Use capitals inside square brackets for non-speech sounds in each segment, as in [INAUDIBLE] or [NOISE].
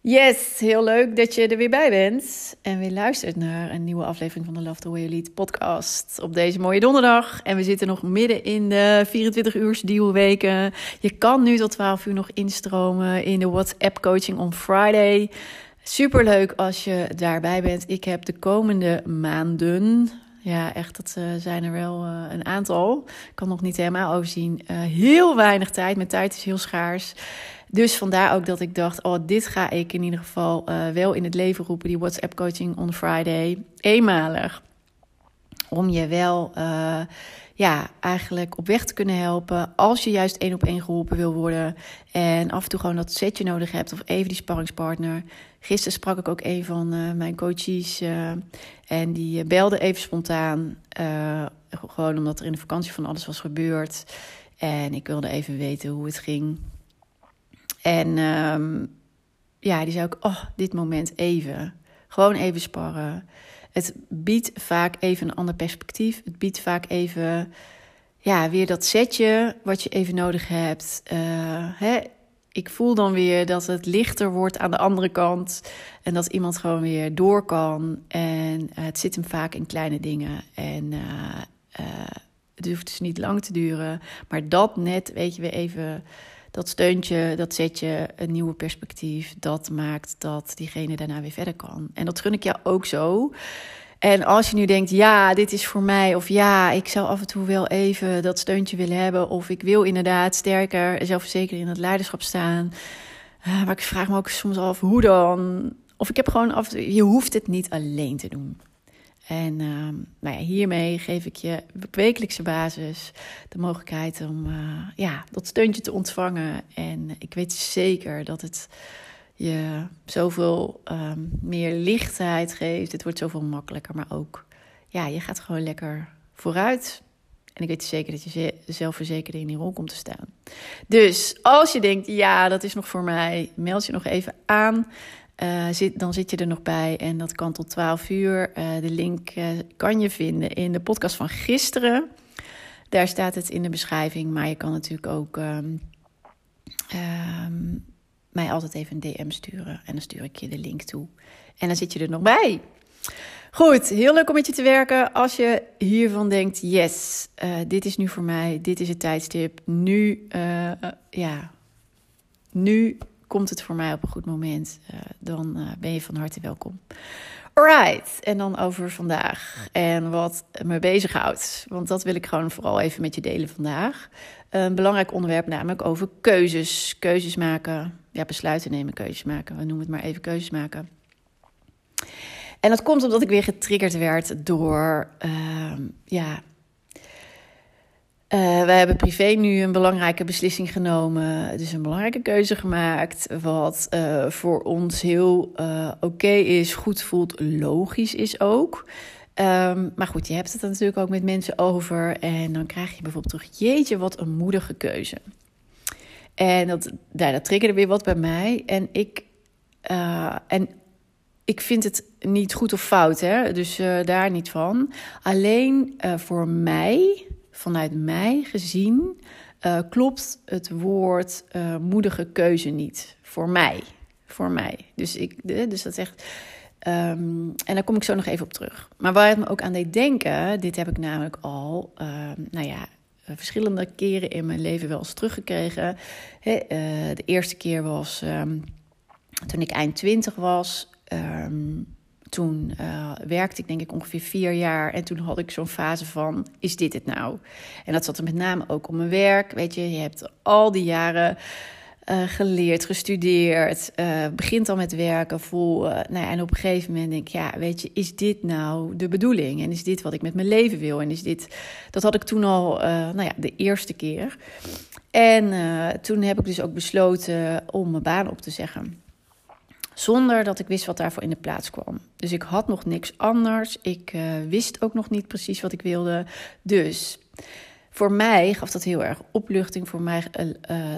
Yes, heel leuk dat je er weer bij bent en weer luistert naar een nieuwe aflevering van de Love the Way You Lead podcast op deze mooie donderdag. En we zitten nog midden in de 24 uur dealweken. Je kan nu tot 12 uur nog instromen in de WhatsApp coaching on Friday. Super leuk als je daarbij bent. Ik heb de komende maanden, ja, echt, dat uh, zijn er wel uh, een aantal. Ik kan nog niet helemaal overzien. Uh, heel weinig tijd. Mijn tijd is heel schaars. Dus vandaar ook dat ik dacht: oh, dit ga ik in ieder geval wel in het leven roepen. Die WhatsApp Coaching on Friday. Eenmalig. Om je wel ja, eigenlijk op weg te kunnen helpen. Als je juist één op één geholpen wil worden. En af en toe gewoon dat setje nodig hebt. Of even die sparringspartner. Gisteren sprak ik ook een van uh, mijn coaches. En die belde even spontaan. Gewoon omdat er in de vakantie van alles was gebeurd. En ik wilde even weten hoe het ging. En um, ja, die zei ook: Oh, dit moment even. Gewoon even sparren. Het biedt vaak even een ander perspectief. Het biedt vaak even ja, weer dat setje wat je even nodig hebt. Uh, hè? Ik voel dan weer dat het lichter wordt aan de andere kant. En dat iemand gewoon weer door kan. En het zit hem vaak in kleine dingen. En uh, het hoeft dus niet lang te duren. Maar dat net, weet je, weer even dat steuntje, dat zet je een nieuwe perspectief. Dat maakt dat diegene daarna weer verder kan. En dat gun ik jou ook zo. En als je nu denkt, ja, dit is voor mij, of ja, ik zou af en toe wel even dat steuntje willen hebben, of ik wil inderdaad sterker, zelfverzekerd in het leiderschap staan. Uh, maar ik vraag me ook soms af, hoe dan? Of ik heb gewoon af en je hoeft het niet alleen te doen. En uh, nou ja, hiermee geef ik je op wekelijkse basis de mogelijkheid om uh, ja, dat steuntje te ontvangen. En ik weet zeker dat het je zoveel um, meer lichtheid geeft. Het wordt zoveel makkelijker, maar ook, ja, je gaat gewoon lekker vooruit. En ik weet zeker dat je zelfverzekerd in die rol komt te staan. Dus als je denkt, ja, dat is nog voor mij, meld je nog even aan. Uh, zit, dan zit je er nog bij en dat kan tot 12 uur. Uh, de link uh, kan je vinden in de podcast van gisteren. Daar staat het in de beschrijving, maar je kan natuurlijk ook um, um, mij altijd even een DM sturen. En dan stuur ik je de link toe. En dan zit je er nog bij. Goed, heel leuk om met je te werken. Als je hiervan denkt, yes, dit is nu voor mij, dit is het tijdstip. Nu, ja, nu komt het voor mij op een goed moment. Uh, dan ben je van harte welkom. Alright, en dan over vandaag en wat me bezighoudt. Want dat wil ik gewoon vooral even met je delen vandaag. Een belangrijk onderwerp namelijk over keuzes. Keuzes maken, ja, besluiten nemen, keuzes maken. We noemen het maar even keuzes maken. En dat komt omdat ik weer getriggerd werd door, uh, ja, uh, we hebben privé nu een belangrijke beslissing genomen. Dus een belangrijke keuze gemaakt. Wat uh, voor ons heel uh, oké is, goed voelt, logisch is ook. Um, maar goed, je hebt het natuurlijk ook met mensen over. En dan krijg je bijvoorbeeld terug: Jeetje, wat een moedige keuze. En dat, ja, dat triggerde weer wat bij mij. En ik, en ik vind het niet goed of fout, hè? dus daar niet van. Alleen voor mij vanuit mij gezien uh, klopt het woord uh, moedige keuze niet. Voor mij. Voor mij. Dus, ik, dus dat echt. Um, en daar kom ik zo nog even op terug. Maar waar het me ook aan deed denken, dit heb ik namelijk al, uh, nou ja, verschillende keren in mijn leven wel eens teruggekregen. De eerste keer was um, toen ik eind twintig was. Toen uh, werkte ik denk ik ongeveer vier jaar. En toen had ik zo'n fase van, is dit het nou? En dat zat er met name ook om mijn werk. Weet je, je hebt al die jaren uh, geleerd, gestudeerd, uh, begint al met werken. Uh, nou ja, en op een gegeven moment denk ik, ja, weet je, is dit nou de bedoeling? En is dit wat ik met mijn leven wil? En is dit, dat had ik toen al, nou ja, de eerste keer. En toen heb ik dus ook besloten om mijn baan op te zeggen. Zonder dat ik wist wat daarvoor in de plaats kwam. Dus ik had nog niks anders. Ik wist ook nog niet precies wat ik wilde. Dus voor mij gaf dat heel erg opluchting. Voor mij uh,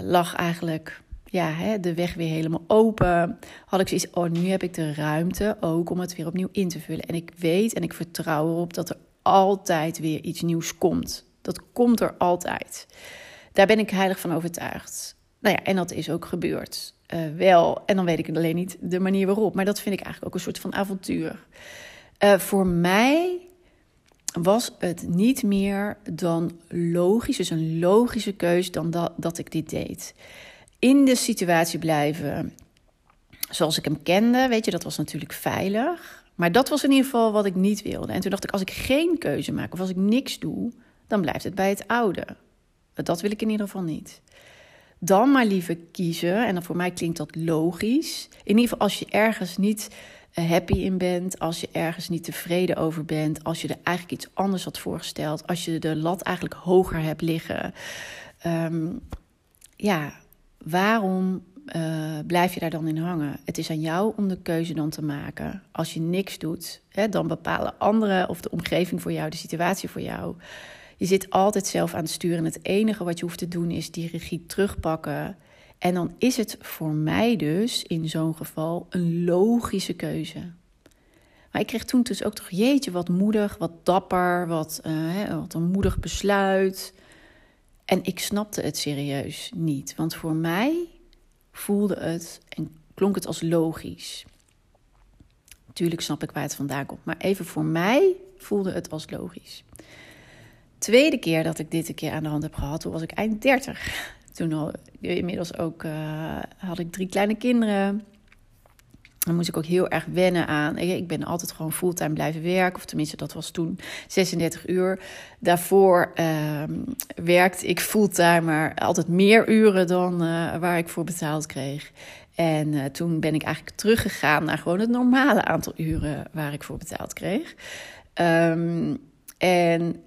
lag eigenlijk ja, hè, de weg weer helemaal open. Had ik zoiets, oh, nu heb ik de ruimte ook om het weer opnieuw in te vullen. En ik weet en ik vertrouw erop dat er altijd weer iets nieuws komt. Dat komt er altijd. Daar ben ik heilig van overtuigd. Nou ja, en dat is ook gebeurd. Uh, wel, en dan weet ik alleen niet de manier waarop. Maar dat vind ik eigenlijk ook een soort van avontuur. Uh, voor mij was het niet meer dan logisch, dus een logische keus dan dat, dat ik dit deed. In de situatie blijven zoals ik hem kende, weet je, dat was natuurlijk veilig. Maar dat was in ieder geval wat ik niet wilde. En toen dacht ik, als ik geen keuze maak of als ik niks doe, dan blijft het bij het oude. Dat wil ik in ieder geval niet. Dan maar liever kiezen, en dan voor mij klinkt dat logisch. In ieder geval als je ergens niet eh, happy in bent, als je ergens niet tevreden over bent, als je er eigenlijk iets anders had voorgesteld, als je de lat eigenlijk hoger hebt liggen. Um, ja, waarom uh, blijf je daar dan in hangen? Het is aan jou om de keuze dan te maken. Als je niks doet, hè, dan bepalen anderen of de omgeving voor jou, de situatie voor jou. Je zit altijd zelf aan het sturen. En het enige wat je hoeft te doen is die regie terugpakken en dan is het voor mij dus in zo'n geval een logische keuze. Maar ik kreeg toen dus ook toch, jeetje, wat moedig, wat dapper, wat, uh, wat een moedig besluit. En ik snapte het serieus niet, want voor mij voelde het en klonk het als logisch. Natuurlijk snap ik waar het vandaan komt, maar even voor mij voelde het als logisch. Tweede keer dat ik dit een keer aan de hand heb gehad, toen was ik eind 30 toen al, inmiddels ook uh, had ik drie kleine kinderen. Dan moest ik ook heel erg wennen aan. Ik ben altijd gewoon fulltime blijven werken. Of tenminste, dat was toen 36 uur. Daarvoor uh, werkte ik fulltime, maar altijd meer uren dan waar ik voor betaald kreeg. En toen ben ik eigenlijk teruggegaan naar gewoon het normale aantal uren waar ik voor betaald kreeg. Um, en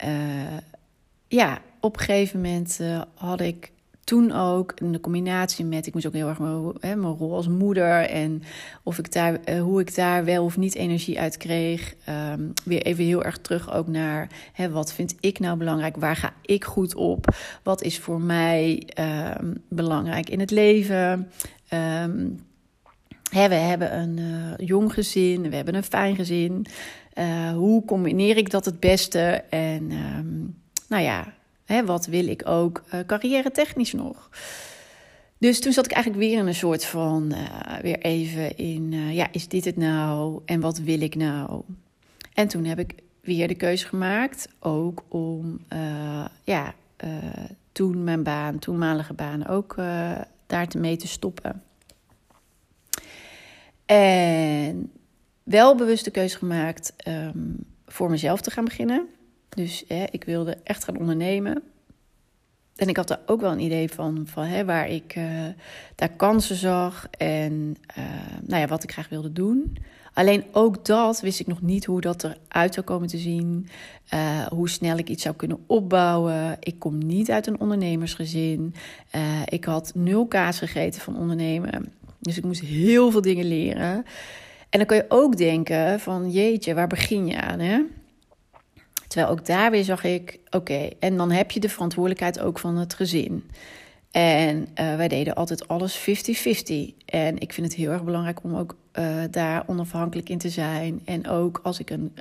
ja, op een gegeven moment had ik toen ook in de combinatie met, ik moest ook heel erg mijn, hè, mijn rol als moeder en of ik daar, eh, hoe ik daar wel of niet energie uit kreeg. Ehm, weer even heel erg terug ook naar hè, wat vind ik nou belangrijk, waar ga ik goed op, wat is voor mij ehm, belangrijk in het leven. Hè, we hebben een jong gezin, we hebben een fijn gezin. Uh, hoe combineer ik dat het beste? En nou ja, Hè, wat wil ik ook uh, carrière technisch nog? Dus toen zat ik eigenlijk weer in een soort van, uh, weer even in, ja, is dit het nou? En wat wil ik nou? En toen heb ik weer de keuze gemaakt, ook om, ja, toen mijn baan, toenmalige baan, ook daar te mee te stoppen. En wel bewust de keuze gemaakt um, voor mezelf te gaan beginnen. Dus hè, ik wilde echt gaan ondernemen. En ik had daar ook wel een idee van, van hè, waar ik uh, daar kansen zag en uh, nou ja, wat ik graag wilde doen. Alleen ook dat wist ik nog niet hoe dat eruit zou komen te zien. Uh, hoe snel ik iets zou kunnen opbouwen. Ik kom niet uit een ondernemersgezin. ik had nul kaas gegeten van ondernemen. Dus ik moest heel veel dingen leren. En dan kun je ook denken van jeetje, waar begin je aan? Hè? Terwijl ook daar weer zag ik, oké, en dan heb je de verantwoordelijkheid ook van het gezin. En uh, wij deden altijd alles 50-50. En ik vind het heel erg belangrijk om ook uh, daar onafhankelijk in te zijn. En ook als ik een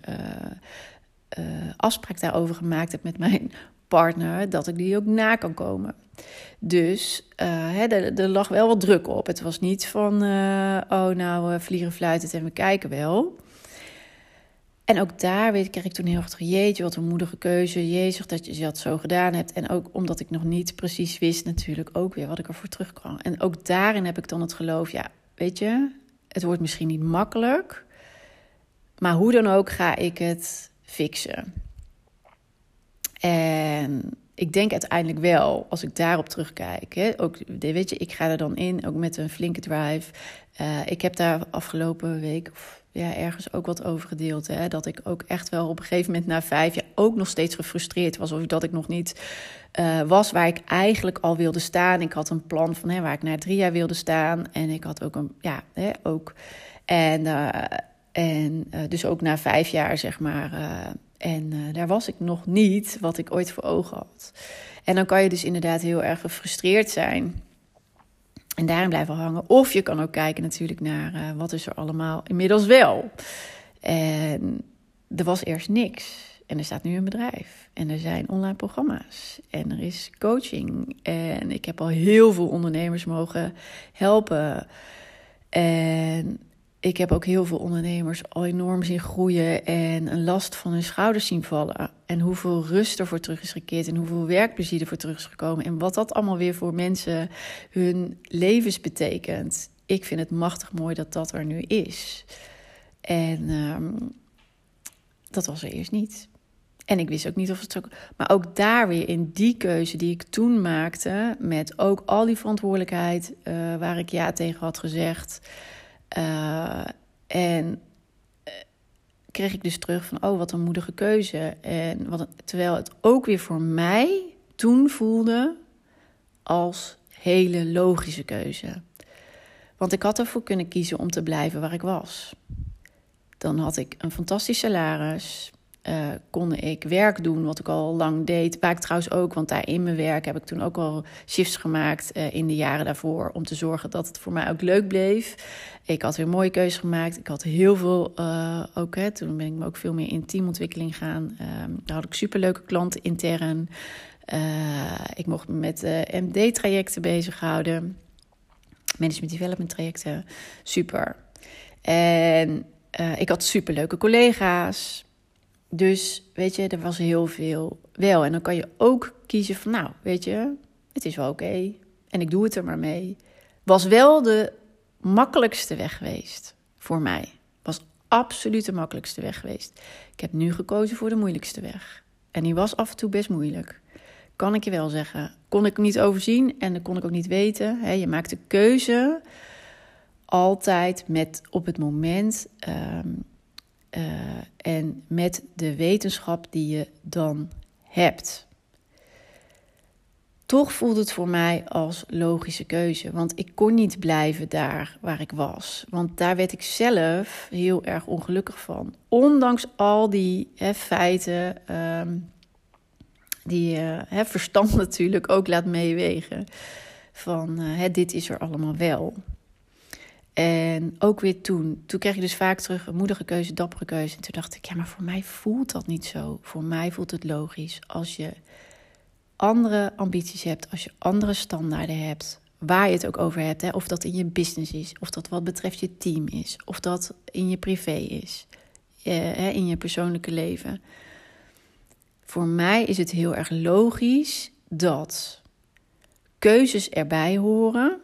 uh, afspraak daarover gemaakt heb met mijn partner, dat ik die ook na kan komen. Dus hè, er, er, lag wel wat druk op. Het was niet van, oh nou, vliegen fluiten en we kijken wel. En ook daar weet, kreeg ik toen heel erg jeetje, wat een moedige keuze. Jezus, dat je dat zo gedaan hebt. En ook omdat ik nog niet precies wist natuurlijk ook weer wat ik ervoor terugkwam. En ook daarin heb ik dan het geloof, ja, weet je, het wordt misschien niet makkelijk. Maar hoe dan ook ga ik het fixen. En ik denk uiteindelijk wel, als ik daarop terugkijk, hè, ook, weet je, ik ga er dan in, ook met een flinke drive. Uh, ik heb daar afgelopen week, of ja, ergens ook wat over gedeeld. Hè, dat ik ook echt wel op een gegeven moment na vijf jaar ook nog steeds gefrustreerd was. Of dat ik nog niet uh, was waar ik eigenlijk al wilde staan. Ik had een plan van hè, waar ik na drie jaar wilde staan. En ik had ook een, ja, hè, ook. En, uh, en dus ook na vijf jaar, zeg maar. En daar was ik nog niet wat ik ooit voor ogen had. En dan kan je dus inderdaad heel erg gefrustreerd zijn. En daarin blijven hangen. Of je kan ook kijken natuurlijk naar uh, wat is er allemaal inmiddels wel. En er was eerst niks. En er staat nu een bedrijf. En er zijn online programma's. En er is coaching. En ik heb al heel veel ondernemers mogen helpen. En ik heb ook heel veel ondernemers al enorm zien groeien en een last van hun schouders zien vallen. En hoeveel rust er voor terug is gekeerd en hoeveel werkplezier er voor terug is gekomen. En wat dat allemaal weer voor mensen hun levens betekent. Ik vind het machtig mooi dat dat er nu is. En um, dat was er eerst niet. En ik wist ook niet of het zo. Maar ook daar weer in die keuze die ik toen maakte, met ook al die verantwoordelijkheid uh, waar ik ja tegen had gezegd. Uh, en uh, kreeg ik dus terug van, oh, wat een moedige keuze. En wat, terwijl het ook weer voor mij toen voelde als hele logische keuze. Want ik had ervoor kunnen kiezen om te blijven waar ik was. Dan had ik een fantastisch salaris uh, kon ik werk doen wat ik al lang deed. Waar trouwens ook, want daar in mijn werk heb ik toen ook al shifts gemaakt uh, in de jaren daarvoor. Om te zorgen dat het voor mij ook leuk bleef. Ik had weer mooie keuzes gemaakt. Ik had heel veel uh, ook. Hè, toen ben ik me ook veel meer in teamontwikkeling gaan. daar had ik superleuke klanten intern. ik mocht me met MD-trajecten bezighouden. Management development trajecten. Super. En ik had superleuke collega's. Dus weet je, er was heel veel wel. En dan kan je ook kiezen van, nou, weet je, het is wel oké. en ik doe het er maar mee. Was wel de makkelijkste weg geweest voor mij. Was absoluut de makkelijkste weg geweest. Ik heb nu gekozen voor de moeilijkste weg. En die was af en toe best moeilijk. Kan ik je wel zeggen. Kon ik niet overzien en dat kon ik ook niet weten. je maakt de keuze altijd met op het moment um, uh, en met de wetenschap die je dan hebt. Toch voelde het voor mij als logische keuze, want ik kon niet blijven daar waar ik was. Want daar werd ik zelf heel erg ongelukkig van. Ondanks al die feiten, um, die uh, hè, verstand [LAUGHS] natuurlijk ook laat meewegen. Van hè, dit is er allemaal wel. En ook weer toen. Toen kreeg je dus vaak terug een moedige keuze, dappere keuze. En toen dacht ik, ja, maar voor mij voelt dat niet zo. Voor mij voelt het logisch. Als je andere ambities hebt, als je andere standaarden hebt, waar je het ook over hebt. Hè, of dat in je business is, of dat wat betreft je team is, of dat in je privé is, eh, in je persoonlijke leven. Voor mij is het heel erg logisch dat keuzes erbij horen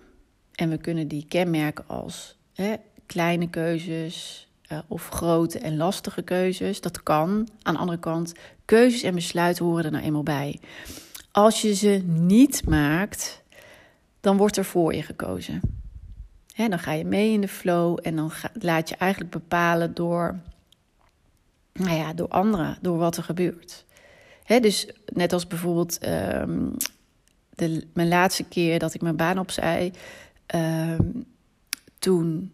en we kunnen die kenmerken als hè, kleine keuzes uh, of grote en lastige keuzes. Dat kan. Aan de andere kant, keuzes en besluiten horen er nou eenmaal bij. Als je ze niet maakt, dan wordt er voor je gekozen. Hè, dan ga je mee in de flow en dan laat je eigenlijk bepalen door, nou ja, door anderen, door wat er gebeurt. Hè, dus net als bijvoorbeeld um, de, mijn laatste keer dat ik mijn baan opzij, Um, toen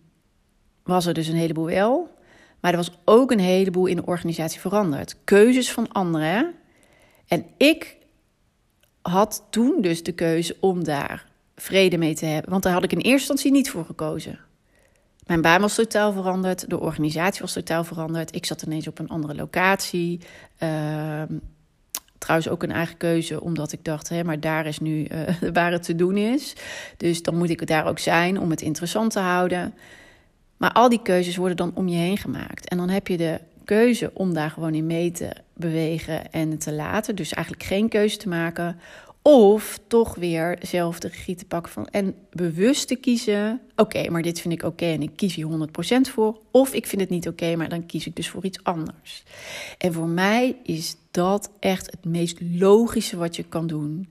was er dus een heleboel wel. Maar er was ook een heleboel in de organisatie veranderd. Keuzes van anderen. En ik had toen dus de keuze om daar vrede mee te hebben. Want daar had ik in eerste instantie niet voor gekozen. Mijn baan was totaal veranderd. De organisatie was totaal veranderd. Ik zat ineens op een andere locatie. Uh, Trouwens ook een eigen keuze, omdat ik dacht, hè, maar daar is nu uh, [LAUGHS] waar het te doen is. Dus dan moet ik daar ook zijn om het interessant te houden. Maar al die keuzes worden dan om je heen gemaakt. En dan heb je de keuze om daar gewoon in mee te bewegen en te laten. Dus eigenlijk geen keuze te maken. Of toch weer zelf de regie te pakken van en bewust te kiezen. Oké, maar dit vind ik oké en ik kies hier 100% voor. Of ik vind het niet oké, maar dan kies ik dus voor iets anders. En voor mij is dat echt het meest logische wat je kan doen.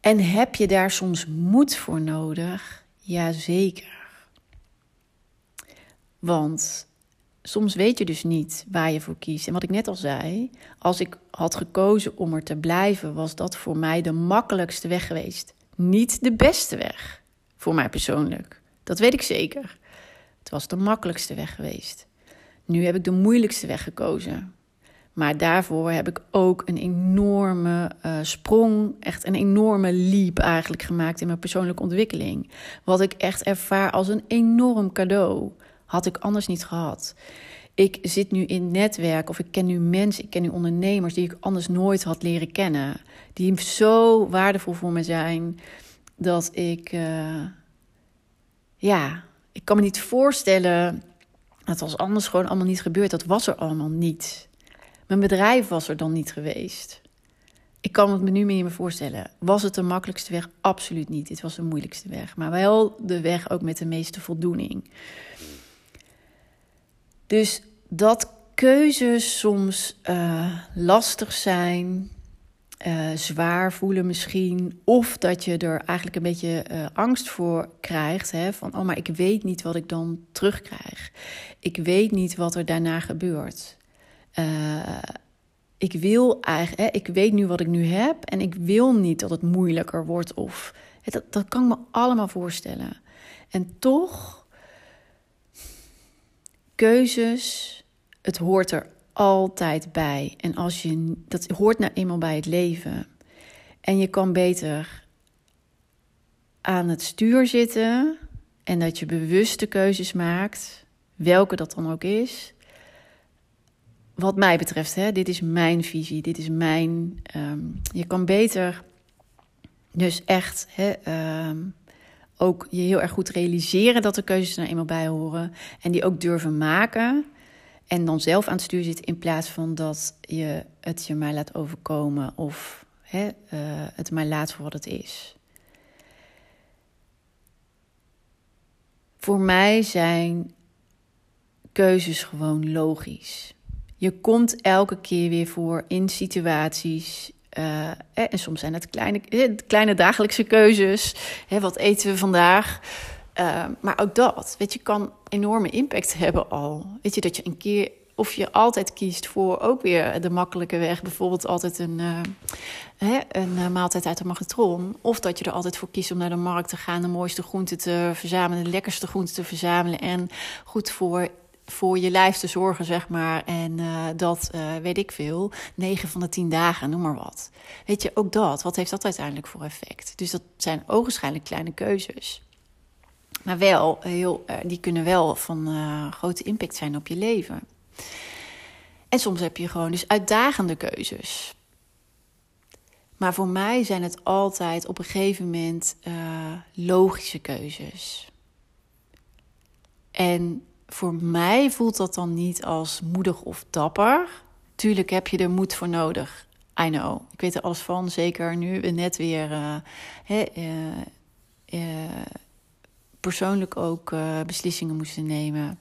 En heb je daar soms moed voor nodig? Jazeker. Want soms weet je dus niet waar je voor kiest. En wat ik net al zei, als ik had gekozen om er te blijven, was dat voor mij de makkelijkste weg geweest. Niet de beste weg, voor mij persoonlijk. Dat weet ik zeker. Het was de makkelijkste weg geweest. Nu heb ik de moeilijkste weg gekozen. Maar daarvoor heb ik ook een enorme uh, sprong, echt een enorme leap eigenlijk gemaakt in mijn persoonlijke ontwikkeling. Wat ik echt ervaar als een enorm cadeau. Had ik anders niet gehad. Ik zit nu in netwerk of ik ken nu mensen, ik ken nu ondernemers die ik anders nooit had leren kennen. Die zo waardevol voor me zijn dat ik, uh, ja, ik kan me niet voorstellen dat was anders gewoon allemaal niet gebeurd. Dat was er allemaal niet. Mijn bedrijf was er dan niet geweest. Ik kan het me nu meer voorstellen. Was het de makkelijkste weg? Absoluut niet. Dit was de moeilijkste weg. Maar wel de weg ook met de meeste voldoening. Dus dat keuzes soms uh, lastig zijn, uh, zwaar voelen misschien, of dat je er eigenlijk een beetje uh, angst voor krijgt, hè, van oh maar ik weet niet wat ik dan terugkrijg. Ik weet niet wat er daarna gebeurt. ik wil eigenlijk, ik weet nu wat ik nu heb en ik wil niet dat het moeilijker wordt of dat, dat kan ik me allemaal voorstellen. En toch keuzes, het hoort er altijd bij. En als je, dat hoort nou eenmaal bij het leven. En je kan beter aan het stuur zitten en dat je bewuste keuzes maakt, welke dat dan ook is. Wat mij betreft, hè, dit is mijn visie, dit is mijn. Um, je kan beter dus echt hè, um, ook je heel erg goed realiseren dat de keuzes er eenmaal bij horen. En die ook durven maken. En dan zelf aan het stuur zitten in plaats van dat je het je maar laat overkomen of hè, uh, het maar laat voor wat het is. Voor mij zijn keuzes gewoon logisch. Je komt elke keer weer voor in situaties uh, en soms zijn het kleine, eh, kleine dagelijkse keuzes. Hè, wat eten we vandaag? Uh, maar ook dat, weet je, kan enorme impact hebben al. Weet je, dat je een keer, of je altijd kiest voor ook weer de makkelijke weg. Bijvoorbeeld altijd een, uh, hè, een maaltijd uit de magnetron. Of dat je er altijd voor kiest om naar de markt te gaan, de mooiste groenten te verzamelen, de lekkerste groenten te verzamelen. En goed voor voor je lijf te zorgen, zeg maar. En uh, dat uh, weet ik veel. 9 van de 10 dagen, noem maar wat. Weet je, ook dat. Wat heeft dat uiteindelijk voor effect? Dus dat zijn ogenschijnlijk kleine keuzes. Maar wel, heel, uh, die kunnen wel van grote impact zijn op je leven. En soms heb je gewoon dus uitdagende keuzes. Maar voor mij zijn het altijd op een gegeven moment logische keuzes. En voor mij voelt dat dan niet als moedig of dapper. Tuurlijk heb je er moed voor nodig. I know. Ik weet er alles van. Zeker nu we net weer hè, uh, uh, persoonlijk ook beslissingen moesten nemen.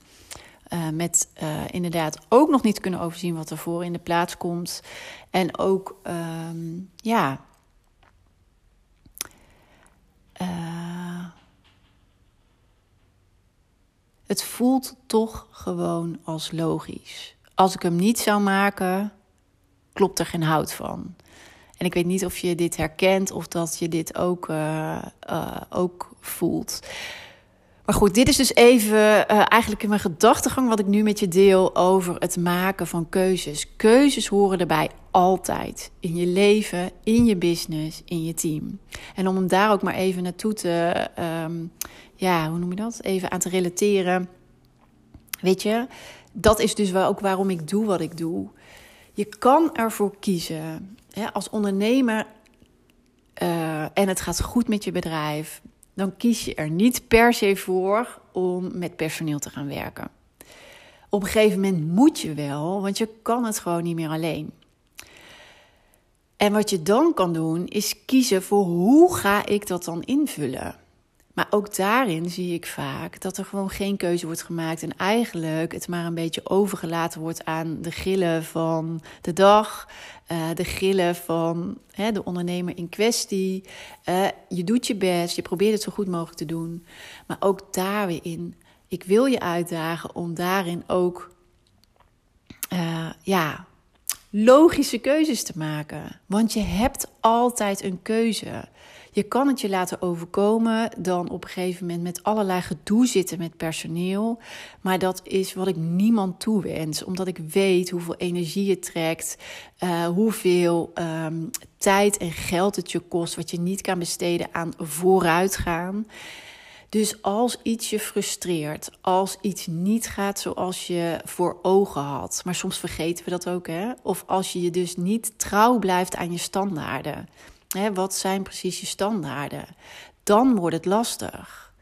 met inderdaad ook nog niet kunnen overzien wat er voor in de plaats komt. En ook, um, ja. Het voelt toch gewoon als logisch. Als ik hem niet zou maken, klopt er geen hout van. En ik weet niet of je dit herkent of dat je dit ook, uh, uh, ook voelt. Maar goed, dit is dus even uh, eigenlijk in mijn gedachtegang wat ik nu met je deel over het maken van keuzes. Keuzes horen erbij altijd. In je leven, in je business, in je team. En om hem daar ook maar even naartoe te, um, ja, hoe noem je dat? Even aan te relateren. Weet je, dat is dus ook waarom ik doe wat ik doe. Je kan ervoor kiezen hè, als ondernemer uh, en het gaat goed met je bedrijf, dan kies je er niet per se voor om met personeel te gaan werken. Op een gegeven moment moet je wel, want je kan het gewoon niet meer alleen. En wat je dan kan doen, is kiezen voor hoe ga ik dat dan invullen. Maar ook daarin zie ik vaak dat er gewoon geen keuze wordt gemaakt. En eigenlijk het maar een beetje overgelaten wordt aan de gillen van de dag. Uh, de gillen van de ondernemer in kwestie. Uh, je doet je best, je probeert het zo goed mogelijk te doen. Maar ook daar weer in. Ik wil je uitdagen om daarin ook uh, ja, logische keuzes te maken. Want je hebt altijd een keuze. Je kan het je laten overkomen, dan op een gegeven moment met allerlei gedoe zitten met personeel. Maar dat is wat ik niemand toewens, omdat ik weet hoeveel energie het trekt, uh, hoeveel um, tijd en geld het je kost, wat je niet kan besteden aan vooruitgaan. Dus als iets je frustreert, als iets niet gaat zoals je voor ogen had, maar soms vergeten we dat ook, hè? Of als je je dus niet trouw blijft aan je standaarden. Hè, wat zijn precies je standaarden? Dan wordt het lastig.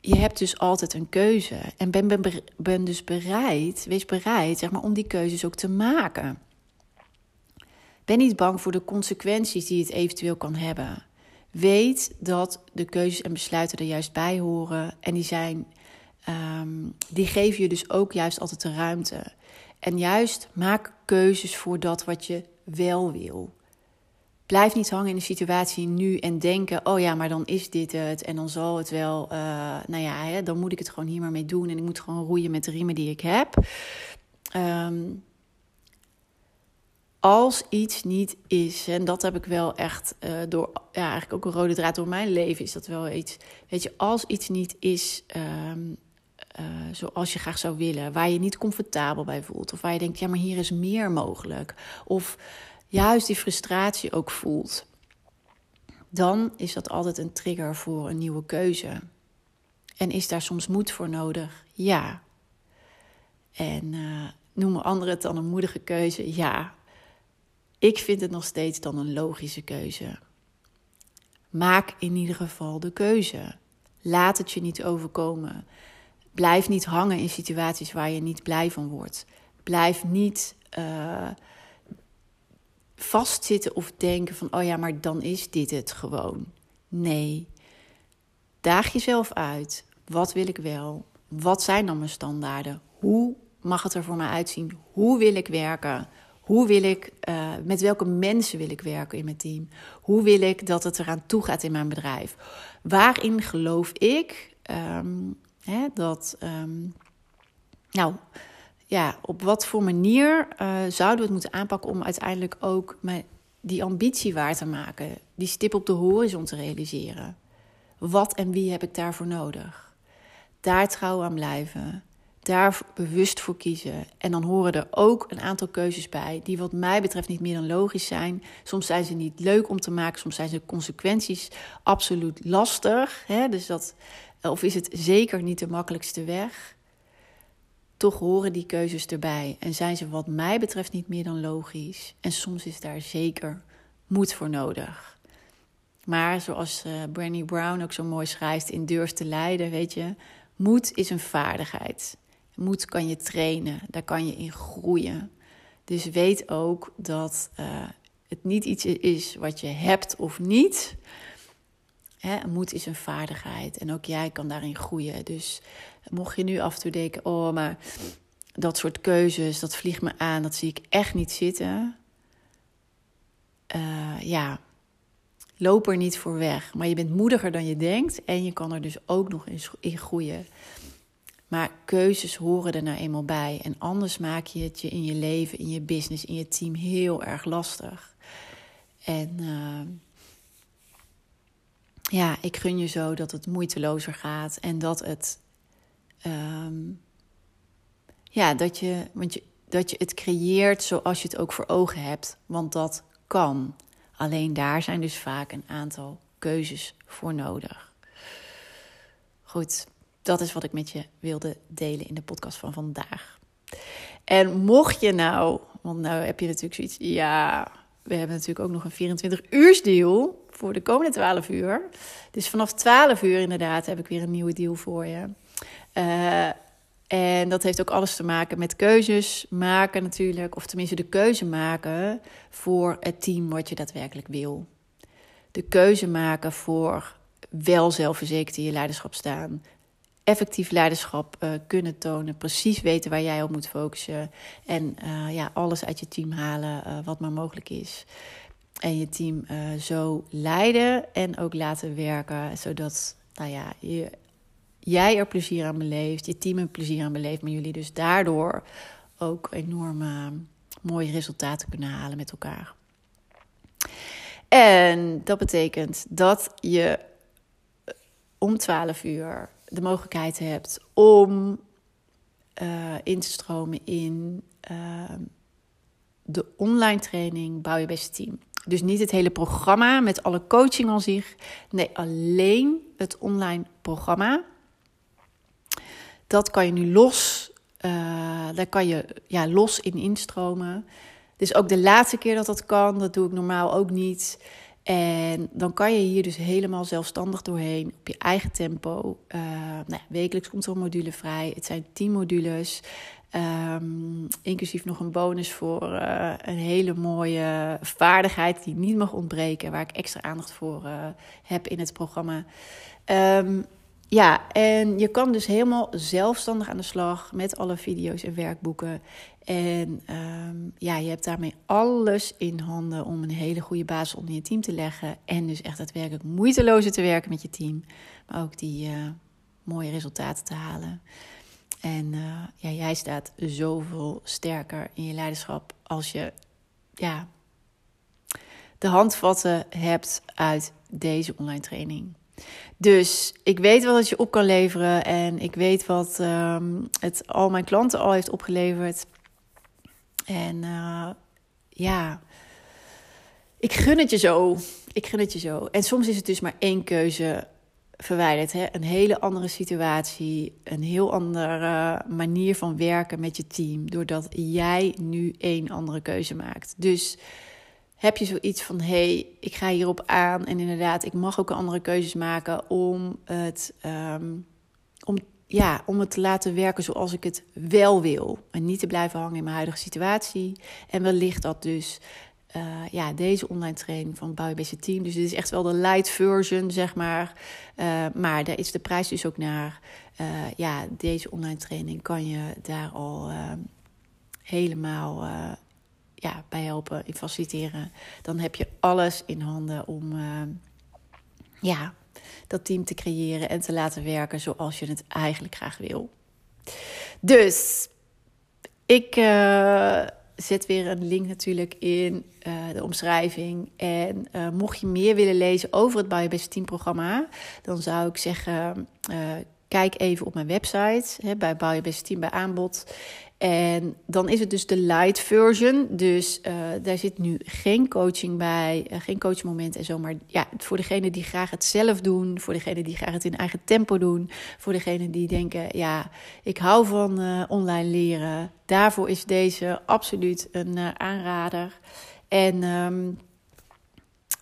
Je hebt dus altijd een keuze. En ben, ben, ben dus bereid, wees bereid zeg maar, om die keuzes ook te maken. Ben niet bang voor de consequenties die het eventueel kan hebben. Weet dat de keuzes en besluiten er juist bij horen. En die zijn, um, die geven je dus ook juist altijd de ruimte. En juist maak keuzes voor dat wat je wel wil. Blijf niet hangen in de situatie nu en denken: oh ja, maar dan is dit het en dan zal het wel. Uh, nou ja, hè, dan moet ik het gewoon hier maar mee doen en ik moet gewoon roeien met de riemen die ik heb. Um, als iets niet is, en dat heb ik wel echt uh, door, ja, eigenlijk ook een rode draad door mijn leven, is dat wel iets. Weet je, als iets niet is um, uh, zoals je graag zou willen, waar je niet comfortabel bij voelt, of waar je denkt, ja, maar hier is meer mogelijk, of juist die frustratie ook voelt, dan is dat altijd een trigger voor een nieuwe keuze. En is daar soms moed voor nodig? Ja. En uh, noemen anderen het dan een moedige keuze? Ja. Ik vind het nog steeds dan een logische keuze. Maak in ieder geval de keuze. Laat het je niet overkomen. Blijf niet hangen in situaties waar je niet blij van wordt. Blijf niet uh, vastzitten of denken van, oh ja, maar dan is dit het gewoon. Nee. Daag jezelf uit. Wat wil ik wel? Wat zijn dan mijn standaarden? Hoe mag het er voor mij uitzien? Hoe wil ik werken? Hoe wil ik, uh, met welke mensen wil ik werken in mijn team? Hoe wil ik dat het eraan toe gaat in mijn bedrijf? Waarin geloof ik um, hè, dat, um, nou, ja, op wat voor manier uh, zouden we het moeten aanpakken om uiteindelijk ook mijn, die ambitie waar te maken, die stip op de horizon te realiseren? Wat en wie heb ik daarvoor nodig? Daar trouw aan blijven daar bewust voor kiezen. En dan horen er ook een aantal keuzes bij, die wat mij betreft niet meer dan logisch zijn. Soms zijn ze niet leuk om te maken, soms zijn ze consequenties absoluut lastig. Hè? Dus dat, of is het zeker niet de makkelijkste weg. Toch horen die keuzes erbij en zijn ze wat mij betreft niet meer dan logisch. En soms is daar zeker moed voor nodig. Maar zoals uh, Brené Brown ook zo mooi schrijft in Durf te leiden, weet je, moed is een vaardigheid. Moed kan je trainen, daar kan je in groeien. Dus weet ook dat uh, het niet iets is wat je hebt of niet. Hè, moed is een vaardigheid en ook jij kan daarin groeien. Dus mocht je nu af en toe denken: oh, maar dat soort keuzes, dat vliegt me aan, dat zie ik echt niet zitten. Uh, ja, loop er niet voor weg. Maar je bent moediger dan je denkt en je kan er dus ook nog in groeien. Maar keuzes horen er nou eenmaal bij. En anders maak je het je in je leven, in je business, in je team heel erg lastig. En uh, ja, ik gun je zo dat het moeitelozer gaat. En dat het. Um, ja, dat je, want je, dat je het creëert zoals je het ook voor ogen hebt. Want dat kan. Alleen daar zijn dus vaak een aantal keuzes voor nodig. Goed dat is wat ik met je wilde delen in de podcast van vandaag. En mocht je nou, want nou heb je natuurlijk zoiets, ja, we hebben natuurlijk ook nog een 24 uur deal voor de komende 12 uur. Dus vanaf 12 uur inderdaad heb ik weer een nieuwe deal voor je. Uh, En dat heeft ook alles te maken met keuzes maken natuurlijk. Of tenminste de keuze maken voor het team wat je daadwerkelijk wil. De keuze maken voor wel zelfverzekerd in je leiderschap staan. Effectief leiderschap uh, kunnen tonen. Precies weten waar jij op moet focussen. En uh, ja, alles uit je team halen uh, wat maar mogelijk is. En je team zo leiden en ook laten werken. Zodat nou ja, je jij er plezier aan beleeft, je team er plezier aan beleeft, maar jullie dus daardoor ook enorme mooie resultaten kunnen halen met elkaar. En dat betekent dat je om 12 uur de mogelijkheid hebt om uh, in te stromen in uh, de online training Bouw je beste team. Dus niet het hele programma met alle coaching al zich. Nee, alleen het online programma dat kan je nu los, uh, daar kan je ja, los in instromen. Dus ook de laatste keer dat dat kan, dat doe ik normaal ook niet. En dan kan je hier dus helemaal zelfstandig doorheen, op je eigen tempo. Uh, nou, wekelijks komt er een module vrij. Het zijn 10 modules. Um, inclusief nog een bonus voor uh, een hele mooie vaardigheid die niet mag ontbreken, waar ik extra aandacht voor uh, heb in het programma. Um, ja, en je kan dus helemaal zelfstandig aan de slag met alle video's en werkboeken. En um, ja, je hebt daarmee alles in handen om een hele goede basis onder je team te leggen. En dus echt daadwerkelijk moeitelozer te werken met je team. Maar ook die uh, mooie resultaten te halen. En uh, ja, jij staat zoveel sterker in je leiderschap als je ja, de handvatten hebt uit deze online training. Dus ik weet wat het je op kan leveren en ik weet wat um, het al mijn klanten al heeft opgeleverd. En uh, ja, ik gun het je zo. Ik gun het je zo. En soms is het dus maar één keuze verwijderd. Hè? Een hele andere situatie, een heel andere manier van werken met je team. Doordat jij nu één andere keuze maakt. Dus heb je zoiets van: hé, hey, ik ga hierop aan. En inderdaad, ik mag ook andere keuzes maken om het, um, om, ja, om het te laten werken zoals ik het wel wil. En niet te blijven hangen in mijn huidige situatie. En wellicht dat dus. Uh, ja, deze online training van Bouw je Team. Dus dit is echt wel de light version, zeg maar. Uh, maar daar is de prijs dus ook naar. Uh, ja, deze online training kan je daar al helemaal ja, bij helpen, in faciliteren. Dan heb je alles in handen om ja, dat team te creëren en te laten werken zoals je het eigenlijk graag wil. Dus ik uh, zet weer een link natuurlijk in uh, de omschrijving. En mocht je meer willen lezen over het Biobest Team programma, dan zou ik zeggen kijk even op mijn website bij Bouw je beste team bij aanbod. En dan is het dus de light version. Dus uh, daar zit nu geen coaching bij, uh, geen coachmoment en zo. Maar ja, voor degenen die graag het zelf doen, voor degenen die graag het in eigen tempo doen, voor degenen die denken, ja, ik hou van uh, online leren. Daarvoor is deze absoluut een aanrader. En um,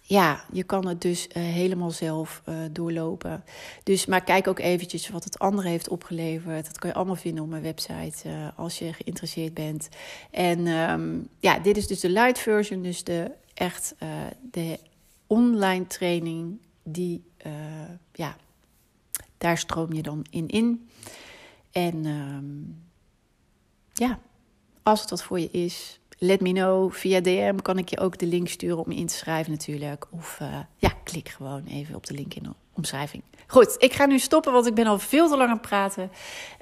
ja, je kan het dus uh, helemaal zelf uh, doorlopen. Dus, maar kijk ook eventjes wat het andere heeft opgeleverd. Dat kan je allemaal vinden op mijn website uh, als je geïnteresseerd bent. En um, ja, dit is dus de light version, dus de echt de online training die, ja, daar stroom je dan in in. En um, ja, als het wat voor je is, let me know. Via DM kan ik je ook de link sturen om je in te schrijven natuurlijk. Of uh, ja, klik gewoon even op de link in de omschrijving. Goed, ik ga nu stoppen, want ik ben al veel te lang aan het praten.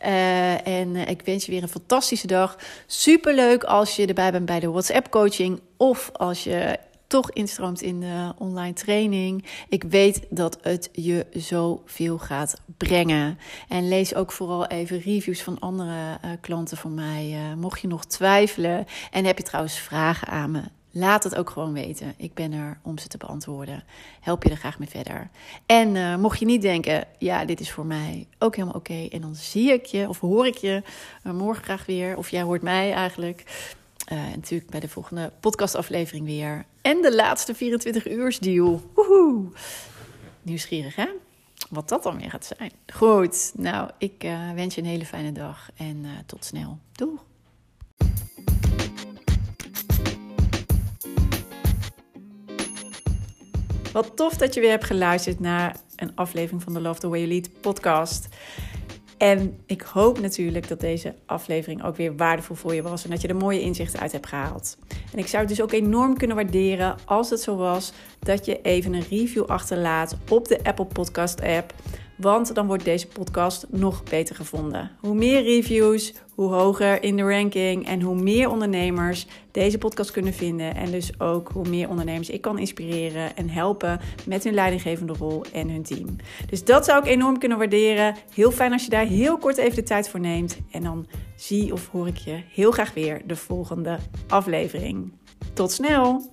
Uh, en uh, ik wens je weer een fantastische dag. Super leuk als je erbij bent bij de WhatsApp coaching. Of als je toch instroomt in de online training. Ik weet dat het je zoveel gaat brengen. En lees ook vooral even reviews van andere uh, klanten van mij. Uh, mocht je nog twijfelen en heb je trouwens vragen aan me. Laat het ook gewoon weten. Ik ben er om ze te beantwoorden. Help je er graag mee verder. En uh, mocht je niet denken, ja, dit is voor mij ook helemaal oké. En dan zie ik je of hoor ik je morgen graag weer. Of jij hoort mij eigenlijk. Uh, natuurlijk bij de volgende podcastaflevering weer. En de laatste 24 uurs deal. Nieuwsgierig hè? wat dat dan weer gaat zijn. Goed, nou, ik uh, wens je een hele fijne dag en uh, tot snel. Doeg! Wat tof dat je weer hebt geluisterd naar een aflevering van de Love the Way You Lead podcast. En ik hoop natuurlijk dat deze aflevering ook weer waardevol voor je was en dat je er mooie inzichten uit hebt gehaald. En ik zou het dus ook enorm kunnen waarderen als het zo was dat je even een review achterlaat op de Apple Podcast app. Want dan wordt deze podcast nog beter gevonden. Hoe meer reviews, hoe hoger in de ranking en hoe meer ondernemers deze podcast kunnen vinden. En dus ook hoe meer ondernemers ik kan inspireren en helpen met hun leidinggevende rol en hun team. Dus dat zou ik enorm kunnen waarderen. Heel fijn als je daar heel kort even de tijd voor neemt. En dan zie of hoor ik je heel graag weer de volgende aflevering. Tot snel!